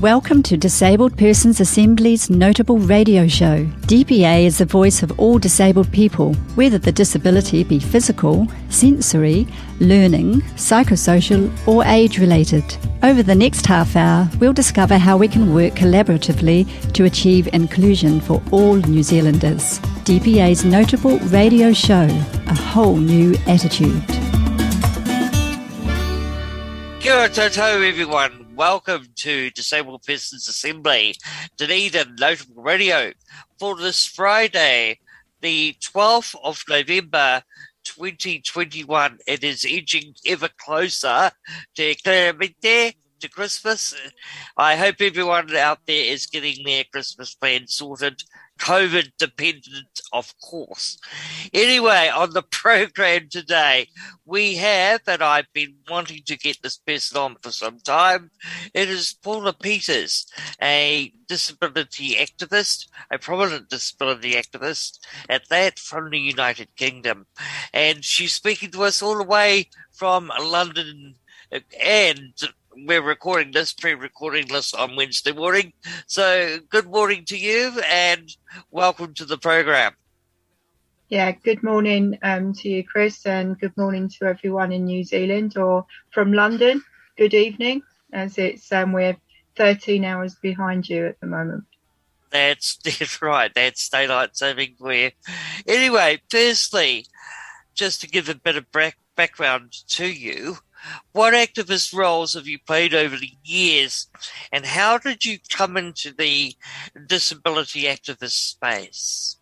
Welcome to Disabled Persons Assembly's Noteable radio show. DPA is the voice of all disabled people, whether the disability be physical, sensory, learning, psychosocial, or age related. Over the next half hour, we'll discover how we can work collaboratively to achieve inclusion for all New Zealanders. DPA's Noteable radio show, A Whole New Attitude. Kia ora everyone. Welcome to Disabled Persons Assembly, Dunedin Noteable Radio, for this Friday, the 12th of November 2021. It is edging ever closer to claramente to Christmas. I hope everyone out there is getting their Christmas plans sorted COVID dependent, of course. Anyway, on the program today, we have, and I've been wanting to get this person on for some time, it is Paula Peters, a disability activist, a prominent disability activist at that from the United Kingdom. And she's speaking to us all the way from London uh, and we're recording this, pre-recording this on Wednesday morning. So good morning to you and welcome to the program. Yeah, good morning um, to you, Chris, and good morning to everyone in New Zealand or from London. Good evening, as it's um, we're 13 hours behind you at the moment. That's, that's right. That's daylight saving for you. Anyway, firstly, just to give a bit of back, background to you, what activist roles have you played over the years, and how did you come into the disability activist space?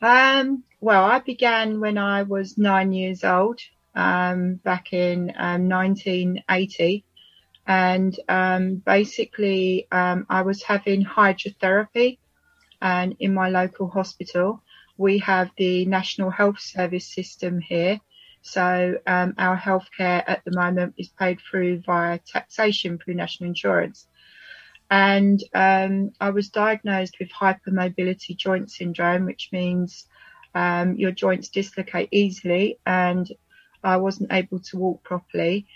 Um, well, I began when I was nine years old, um, back in um, 1980. And um, basically, um, I was having hydrotherapy and in my local hospital. We have the National Health Service system here, so um, our healthcare at the moment is paid through via taxation through national insurance. And um, I was diagnosed with hypermobility joint syndrome, which means um, your joints dislocate easily, and I wasn't able to walk properly.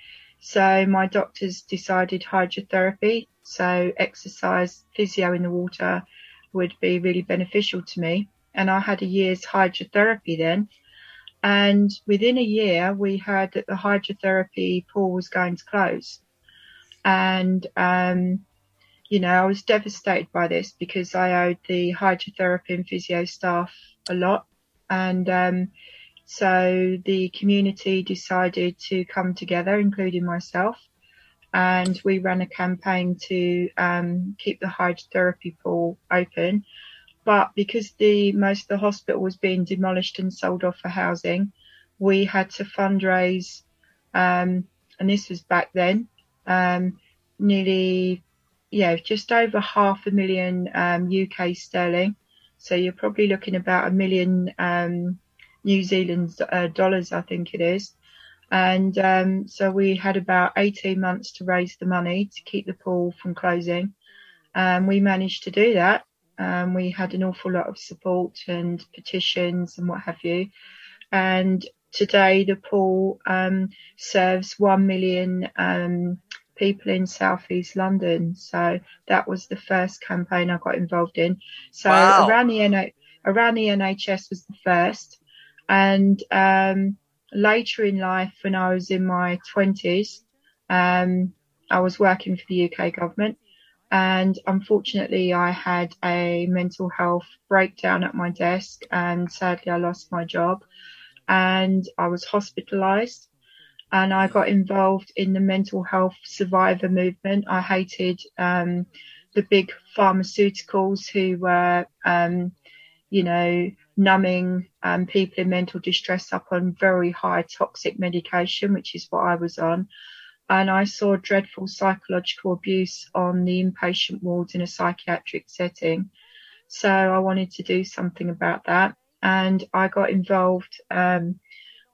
So my doctors decided hydrotherapy, so exercise, physio in the water would be really beneficial to me. And I had a year's hydrotherapy then and within a year, we heard that the hydrotherapy pool was going to close. And, um, you know, I was devastated by this because I owed the hydrotherapy and physio staff a lot. And, um, so the community decided to come together, including myself, and we ran a campaign to um, keep the hydrotherapy pool open but because the most of the hospital was being demolished and sold off for housing, we had to fundraise, um, and this was back then, um, nearly, yeah, just over half a million um, UK sterling. So you're probably looking about a million um, New Zealand uh, dollars, I think it is. And um, so we had about 18 months to raise the money to keep the pool from closing. Um, we managed to do that. Um, we had an awful lot of support and petitions and what have you. And today the pool um, serves 1 million um, people in southeast London. So that was the first campaign I got involved in. So wow. around, the around the NHS was the first. And um, later in life, when I was in my 20s, um, I was working for the UK government and unfortunately I had a mental health breakdown at my desk and sadly I lost my job and I was hospitalized and I got involved in the mental health survivor movement. I hated um, the big pharmaceuticals who were, um, you know, numbing um, people in mental distress up on very high toxic medication, which is what I was on and I saw dreadful psychological abuse on the inpatient wards in a psychiatric setting. So I wanted to do something about that. And I got involved. Um,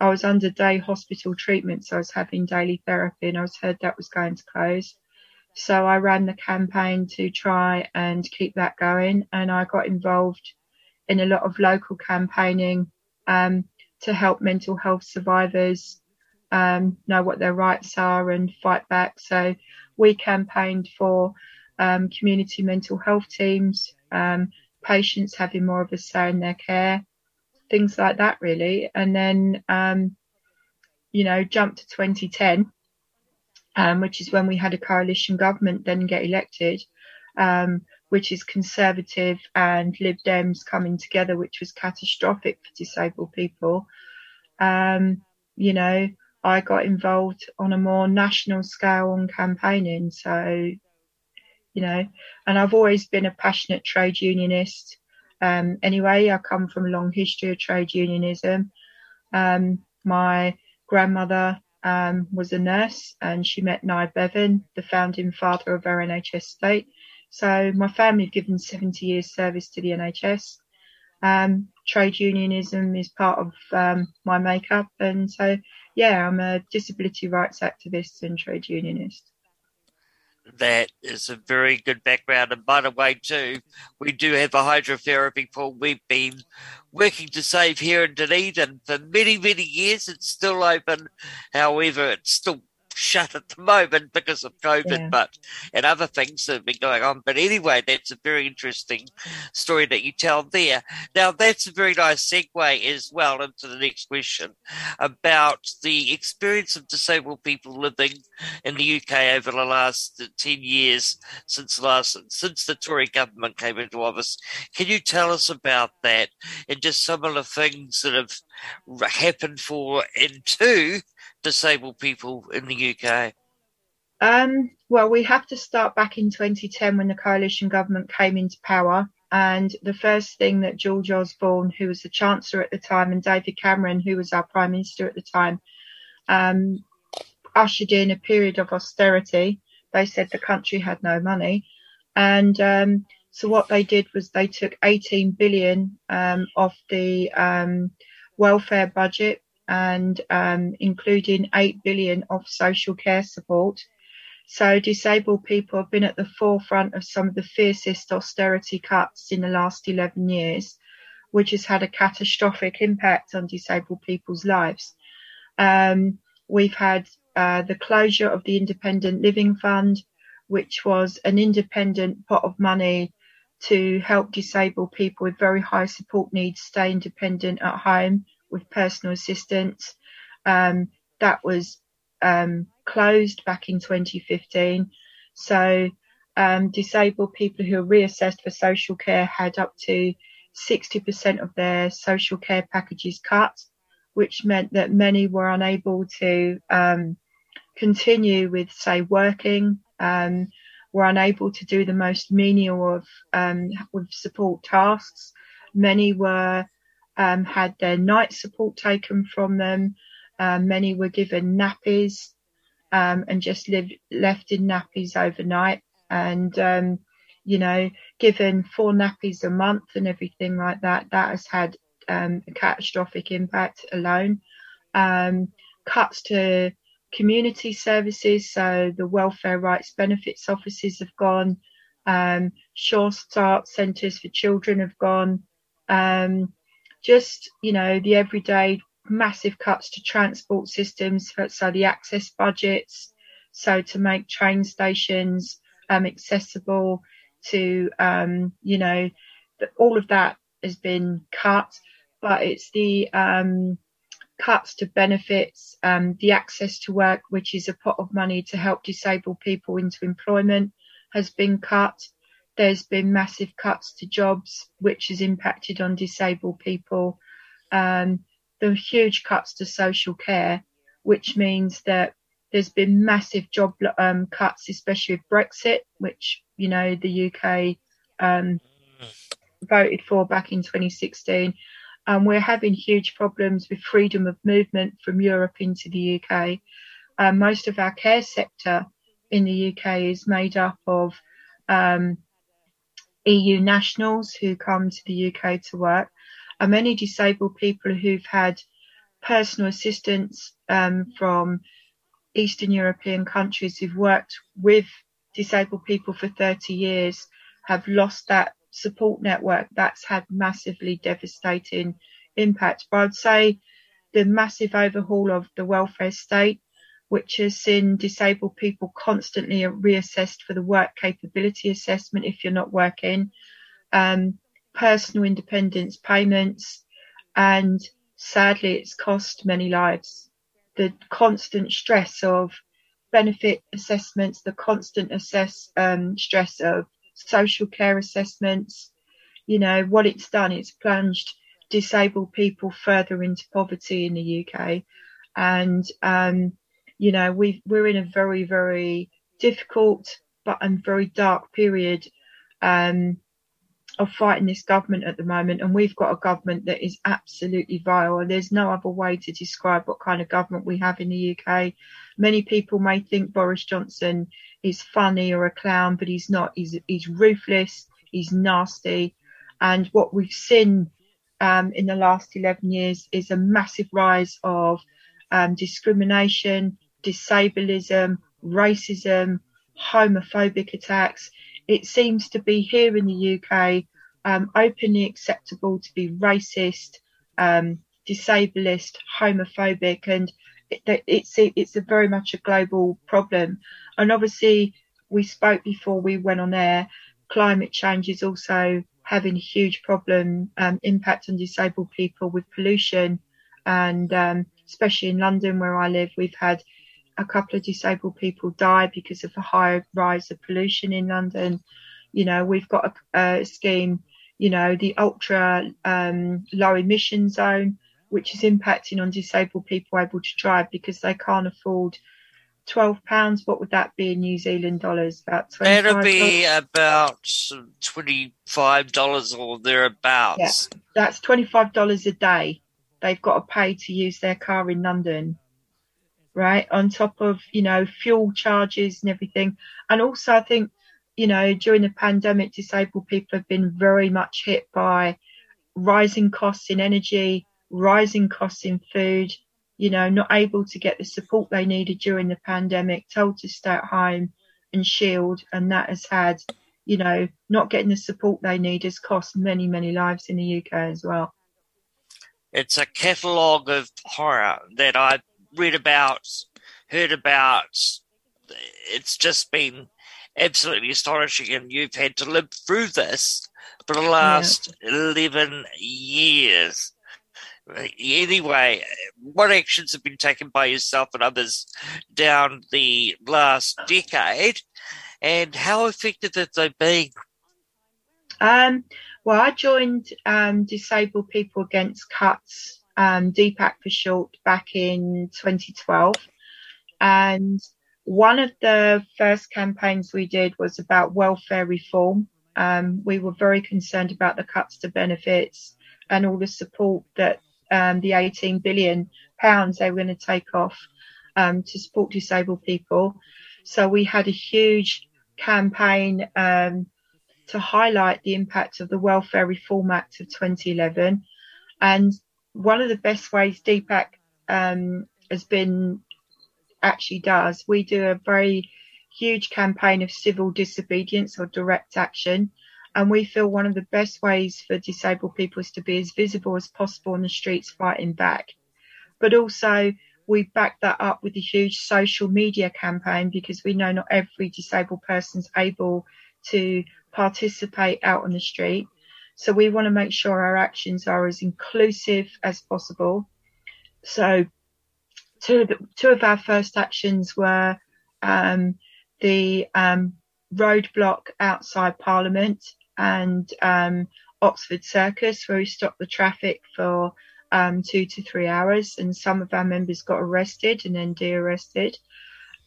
I was under day hospital treatment, so I was having daily therapy, and I was heard that was going to close. So I ran the campaign to try and keep that going, and I got involved in a lot of local campaigning um, to help mental health survivors um, know what their rights are and fight back. So we campaigned for um, community mental health teams, um, patients having more of a say in their care, things like that, really. And then, um, you know, jump to 2010, um, which is when we had a coalition government then get elected, um, which is Conservative and Lib Dems coming together, which was catastrophic for disabled people. You know, I got involved on a more national scale on campaigning. So, you know, and I've always been a passionate trade unionist. Um, anyway, I come from a long history of trade unionism. Um, my grandmother um, was a nurse and she met Nye Bevan, the founding father of our NHS state. So my family have given 70 years service to the NHS. Um, trade unionism is part of um, my makeup. And so, yeah, I'm a disability rights activist and trade unionist that is a very good background. And by the way, too, we do have a hydrotherapy pool we've been working to save here in Dunedin for many, many years. It's still open. However, it's still shut at the moment because of COVID, yeah. but and other things that have been going on. But anyway, that's a very interesting story that you tell there. Now, that's a very nice segue as well into the next question about the experience of disabled people living in the UK over the last 10 years since last since the Tory government came into office. Can you tell us about that and just some of the things that have happened for and to disabled people in the UK? Um, well, we have to start back in 2010 when the coalition government came into power. And the first thing that George Osborne, who was the Chancellor at the time, and David Cameron, who was our Prime Minister at the time, um, ushered in a period of austerity. They said the country had no money. And um, so what they did was they took 18 billion um, off the um, welfare budget and um, including 8 billion of social care support. So disabled people have been at the forefront of some of the fiercest austerity cuts in the last 11 years, which has had a catastrophic impact on disabled people's lives. Um, we've had uh, the closure of the Independent Living Fund, which was an independent pot of money to help disabled people with very high support needs stay independent at home with personal assistance. Um, that was um, closed back in 2015. So um, disabled people who are reassessed for social care had up to 60% of their social care packages cut, which meant that many were unable to um, continue with, say, working, um, were unable to do the most menial of um, with support tasks. Many were um, had their night support taken from them. Um, many were given nappies um, and just lived, left in nappies overnight, and um, you know, given four nappies a month and everything like that. That has had um, a catastrophic impact alone. Um, cuts to community services, so the welfare rights benefits offices have gone. Um, Start centres for children have gone. Um, just, you know, the everyday massive cuts to transport systems, so the access budgets, so to make train stations um, accessible to, um, you know, all of that has been cut, but it's the um, cuts to benefits, um, the access to work, which is a pot of money to help disabled people into employment, has been cut. There's been massive cuts to jobs, which has impacted on disabled people. Um, the huge cuts to social care, which means that there's been massive job um, cuts, especially with Brexit, which you know the UK um, voted for back in 2016. And we're having huge problems with freedom of movement from Europe into the UK. Um, most of our care sector in the UK is made up of um, EU nationals who come to the UK to work, and many disabled people who've had personal assistance um, from Eastern European countries who've worked with disabled people for 30 years have lost that support network. That's had massively devastating impact. But I'd say the massive overhaul of the welfare state, which has seen disabled people constantly reassessed for the work capability assessment if you're not working, um, personal independence payments, and sadly, it's cost many lives. The constant stress of benefit assessments, the constant assess um, stress of social care assessments. You know what it's done. It's plunged disabled people further into poverty in the UK, and um, you know we we're in a very very difficult but and very dark period um, of fighting this government at the moment, and we've got a government that is absolutely vile, there's no other way to describe what kind of government we have in the UK. Many people may think Boris Johnson is funny or a clown, but he's not. He's he's ruthless. He's nasty, and what we've seen um, in the last 11 years is a massive rise of um, discrimination, disableism, racism, homophobic attacks it seems to be here in the UK um, openly acceptable to be racist, um, homophobic, and it, it's it's a very much a global problem. And obviously, we spoke before we went on air. Climate change is also having a huge problem um, impact on disabled people with pollution, and um, especially in London where I live, we've had a couple of disabled people die because of the high rise of pollution in London. You know, we've got a, a scheme, you know, the ultra um, low emission zone, which is impacting on disabled people able to drive because they can't afford twelve pounds. What would that be in New Zealand dollars? About twenty. That'll be about twenty five dollars or thereabouts. Yeah, that's twenty five dollars a day. They've got to pay to use their car in London right? On top of, you know, fuel charges and everything. And also, I think, you know, during the pandemic, disabled people have been very much hit by rising costs in energy, rising costs in food, you know, not able to get the support they needed during the pandemic, told to stay at home and shield. And that has had, you know, not getting the support they need has cost many, many lives in the UK as well. It's a catalogue of horror that I read about, heard about. It's just been absolutely astonishing, and you've had to live through this for the last yeah. 11 years. Anyway, what actions have been taken by yourself and others down the last decade, and how effective have they been? Um, well, I joined um, Disabled People Against Cuts um, DPAC for short, back in 2012. And one of the first campaigns we did was about welfare reform. Um, we were very concerned about the cuts to benefits and all the support that um, the 18 billion pounds they were going to take off um, to support disabled people. So we had a huge campaign um, to highlight the impact of the Welfare Reform Act of 2011. And one of the best ways DPAC um, has been actually does, we do a very huge campaign of civil disobedience or direct action. And we feel one of the best ways for disabled people is to be as visible as possible on the streets fighting back. But also, we back that up with a huge social media campaign because we know not every disabled person is able to participate out on the street. So we want to make sure our actions are as inclusive as possible. So two of, the, two of our first actions were um, the um, roadblock outside Parliament and um, Oxford Circus, where we stopped the traffic for um, two to three hours, and some of our members got arrested and then de-arrested.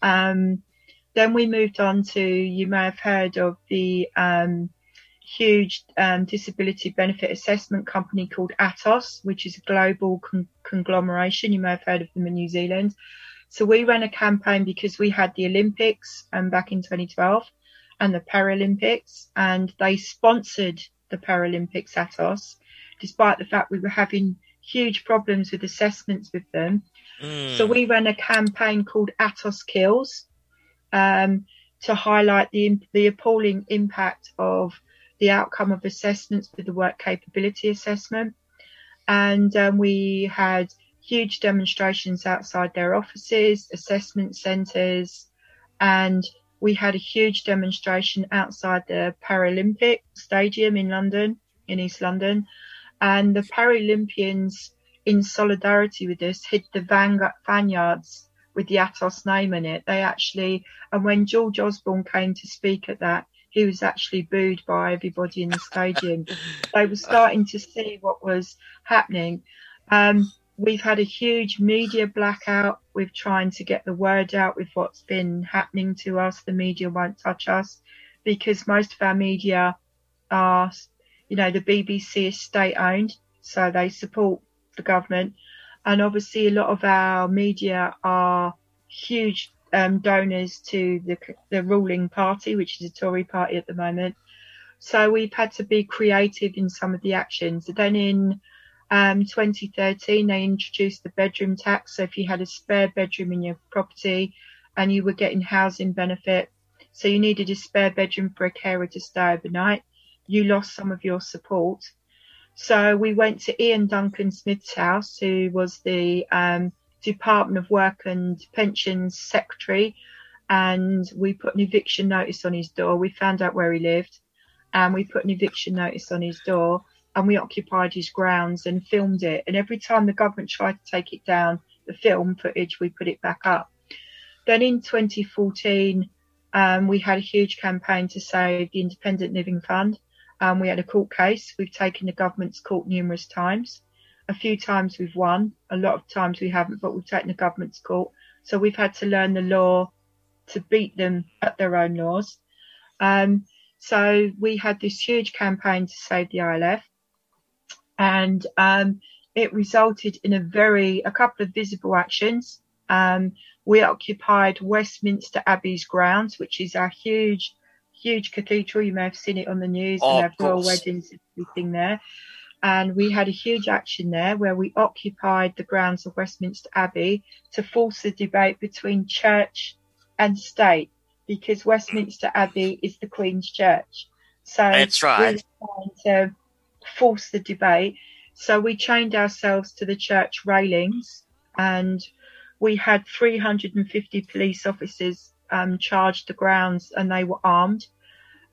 Um, then we moved on to, you may have heard of the um, huge um, disability benefit assessment company called Atos, which is a global con- conglomeration. You may have heard of them in New Zealand. So we ran a campaign because we had the Olympics um, back in 2012 and the Paralympics, and they sponsored the Paralympics Atos, despite the fact we were having huge problems with assessments with them. Mm. So we ran a campaign called Atos Kills um, to highlight the the appalling impact of the outcome of assessments with the work capability assessment. And um, we had huge demonstrations outside their offices, assessment centres, and we had a huge demonstration outside the Paralympic Stadium in London, in East London, and the Paralympians, in solidarity with us, hid the vineyards with the Atos name in it. They actually, and when George Osborne came to speak at that, he was actually booed by everybody in the stadium. they were starting to see what was happening. Um, we've had a huge media blackout with trying to get the word out with what's been happening to us. The media won't touch us because most of our media are, you know, the BBC is state owned, so they support the government. And obviously, a lot of our media are huge um, donors to the, the ruling party, which is the Tory party at the moment. So we've had to be creative in some of the actions. Then in um, 2013, they introduced the bedroom tax. So if you had a spare bedroom in your property and you were getting housing benefit, so you needed a spare bedroom for a carer to stay overnight, you lost some of your support. So we went to Iain Duncan Smith's house, who was the um, Department of Work and Pensions Secretary, and we put an eviction notice on his door. We found out where he lived, and we put an eviction notice on his door and we occupied his grounds and filmed it. And every time the government tried to take it down, the film footage, we put it back up. Then in 2014, um, we had a huge campaign to save the Independent Living Fund. Um, we had a court case. We've taken the government's court numerous times. A few times we've won. A lot of times we haven't, but we've taken the government's court. So we've had to learn the law to beat them at their own laws. Um, so we had this huge campaign to save the ILF and um, it resulted in a very a couple of visible actions. Um, we occupied Westminster Abbey's grounds, which is a huge, huge cathedral. You may have seen it on the news, oh, and have royal weddings and everything there. And we had a huge action there where we occupied the grounds of Westminster Abbey to force the debate between church and state, because Westminster Abbey is the Queen's church. So that's right. We trying to force the debate. So we chained ourselves to the church railings and we had 350 police officers um, charged the grounds and they were armed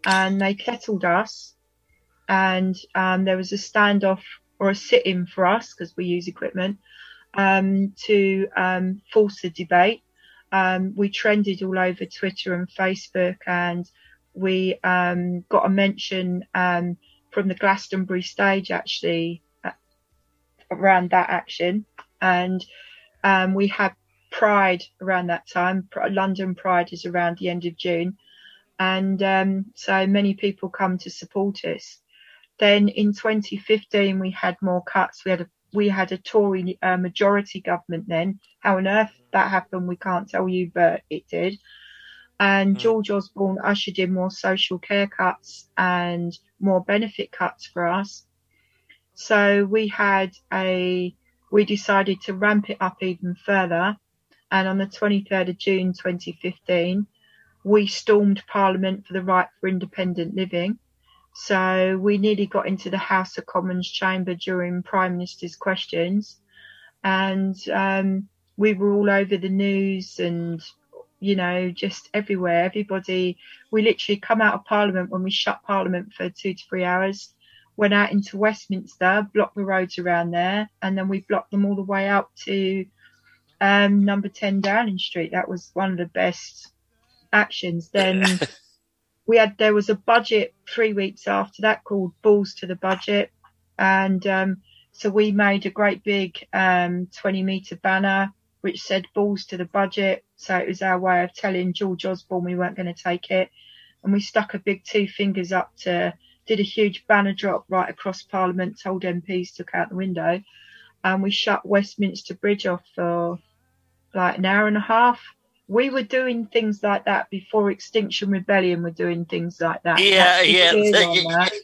and they kettled us and um, there was a standoff or a sit-in for us because we use equipment um, to um, force the debate. Um, we trended all over Twitter and Facebook and we um, got a mention from the Glastonbury stage actually uh, around that action, and um, we had Pride around that time. London Pride is around the end of June, and um, so many people come to support us. Then in 2015 we had more cuts. We had a we had a Tory uh, majority government then. How on earth that happened, we can't tell you, but it did and mm. George Osborne ushered in more social care cuts and more benefit cuts for us. So we had a, we decided to ramp it up even further. And on the 23rd of June 2015, we stormed Parliament for the right for independent living. So we nearly got into the House of Commons chamber during Prime Minister's questions. And um, we were all over the news and you know, just everywhere. Everybody, we literally come out of Parliament when we shut Parliament for two to three hours, went out into Westminster, blocked the roads around there, and then we blocked them all the way up to um, number 10 Downing Street. That was one of the best actions. Then we had, there was a budget three weeks after that called Balls to the Budget. And um, so we made a great big um, 20 metre banner which said balls to the budget. So it was our way of telling George Osborne we weren't going to take it. And we stuck a big two fingers up to, did a huge banner drop right across Parliament, told MPs to look out the window. And we shut Westminster Bridge off for like an hour and a half. We were doing things like that before Extinction Rebellion were doing things like that. Yeah, yeah.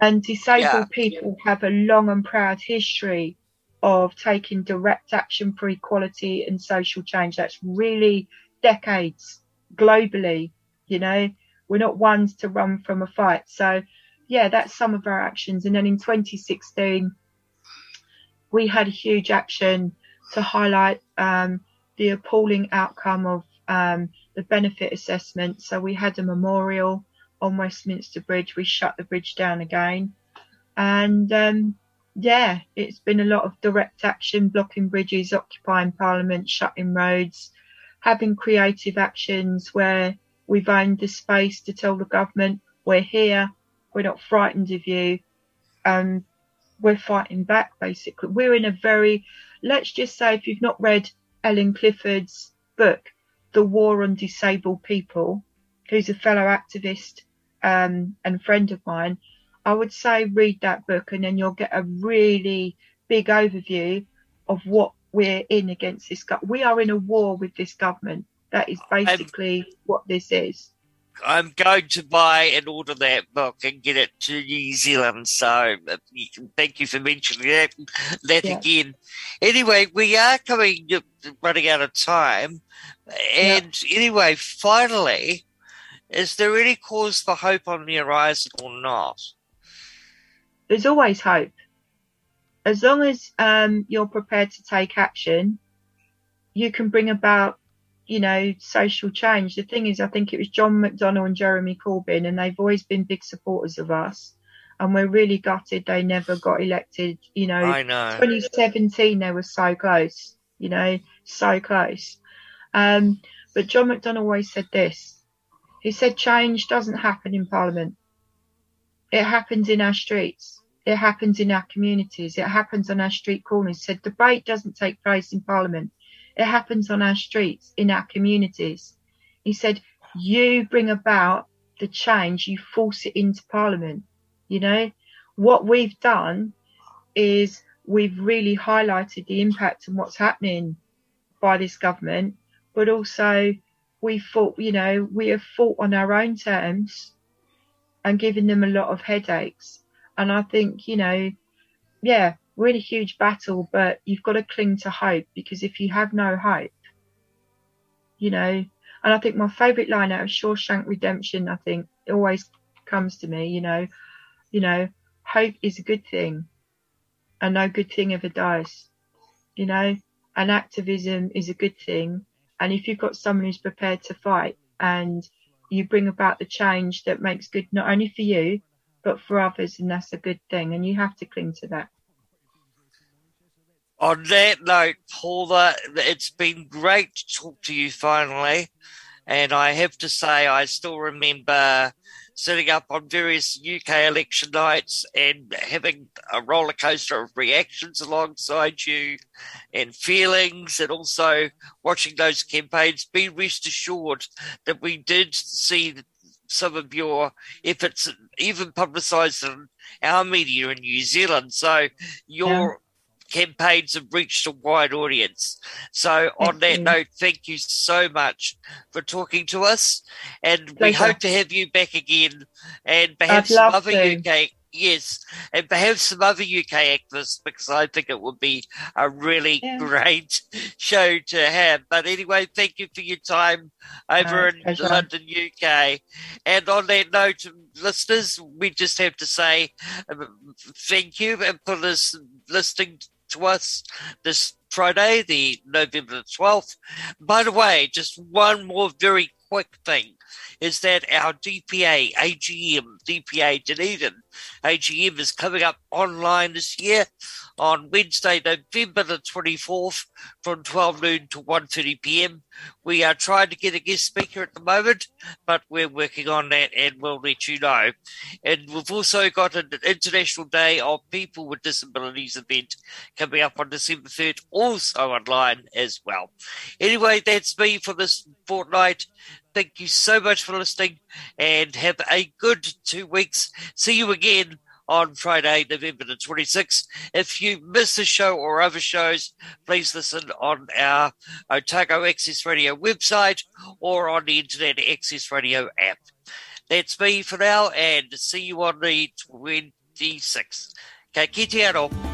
And disabled yeah. people have a long and proud history of taking direct action for equality and social change. That's really decades globally, you know, we're not ones to run from a fight. So yeah, that's some of our actions. And then in 2016, we had a huge action to highlight um, the appalling outcome of um, the benefit assessment. So we had a memorial on Westminster Bridge. We shut the bridge down again. And um, yeah, it's been a lot of direct action, blocking bridges, occupying Parliament, shutting roads, having creative actions where we've owned the space to tell the government we're here, we're not frightened of you, um, we're fighting back basically. We're in a very, let's just say if you've not read Ellen Clifford's book, The War on Disabled People, who's a fellow activist um, and friend of mine, I would say read that book and then you'll get a really big overview of what we're in against this. Go- we are in a war with this government. That is basically I'm, what this is. I'm going to buy and order that book and get it to New Zealand. So uh, thank you for mentioning that, that yeah. again. Anyway, we are coming running out of time. And yeah. anyway, finally, is there any cause for hope on the horizon or not? There's always hope. As long as um, you're prepared to take action, you can bring about, you know, social change. The thing is, I think it was John McDonnell and Jeremy Corbyn, and they've always been big supporters of us. And we're really gutted they never got elected. You know, I know. 2017 they were so close. You know, so close. Um, but John McDonnell always said this. He said change doesn't happen in Parliament. It happens in our streets. It happens in our communities. It happens on our street corners. He said debate doesn't take place in Parliament. It happens on our streets, in our communities. He said, you bring about the change, you force it into Parliament. You know, what we've done is we've really highlighted the impact and what's happening by this government, but also we fought, you know, we have fought on our own terms and given them a lot of headaches. And I think, you know, yeah, a huge battle, but you've got to cling to hope because if you have no hope, you know, and I think my favourite line out of Shawshank Redemption, I think, always comes to me, you know, you know, hope is a good thing and no good thing ever dies, you know, and activism is a good thing. And if you've got someone who's prepared to fight and you bring about the change that makes good not only for you, but for others, and that's a good thing. And you have to cling to that. On that note, Paula, uh, it's been great to talk to you finally. And I have to say, I still remember sitting up on various UK election nights and having a roller coaster of reactions alongside you and feelings, and also watching those campaigns. Be rest assured that we did see some of your efforts, even publicised in our media in New Zealand. So your campaigns have reached a wide audience. So, on that note, thank you so much for talking to us, and Pleasure. we hope to have you back again, and perhaps some other to. UK. Yes, and perhaps some other UK actors because I think it would be a really yeah. great show to have. But anyway, thank you for your time over in. London, UK. And on that note, listeners, we just have to say um, thank you and for this listening to us this Friday, the November 12th. By the way, just one more very quick thing is that our DPA, AGM, DPA Dunedin, AGM is coming up online this year on Wednesday, November the 24th from 12 noon to 1.30 p.m. We are trying to get a guest speaker at the moment, but we're working on that and we'll let you know. And we've also got an International Day of People with Disabilities event coming up on December 3rd, also online as well. Anyway, that's me for this fortnight. Thank you so much for listening and have a good two weeks. See you again on Friday, November the 26th. If you miss the show or other shows, please listen on our Otago Access Radio website or on the Internet Access Radio app. That's me for now, and see you on the 26th. Ka kite This